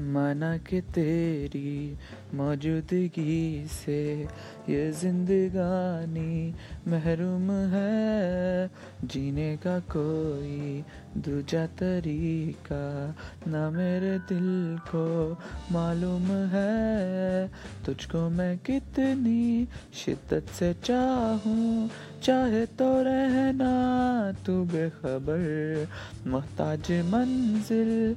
माना कि तेरी मौजूदगी से ये जिंदगानी महरूम है। जीने का कोई दूजा तरीका ना मेरे दिल को मालूम है। तुझको मैं कितनी शिद्दत से चाहूँ, चाहे तो रहना तू बेखबर, मोहताज मंजिल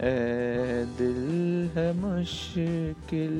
ए दिल है मुश्किल।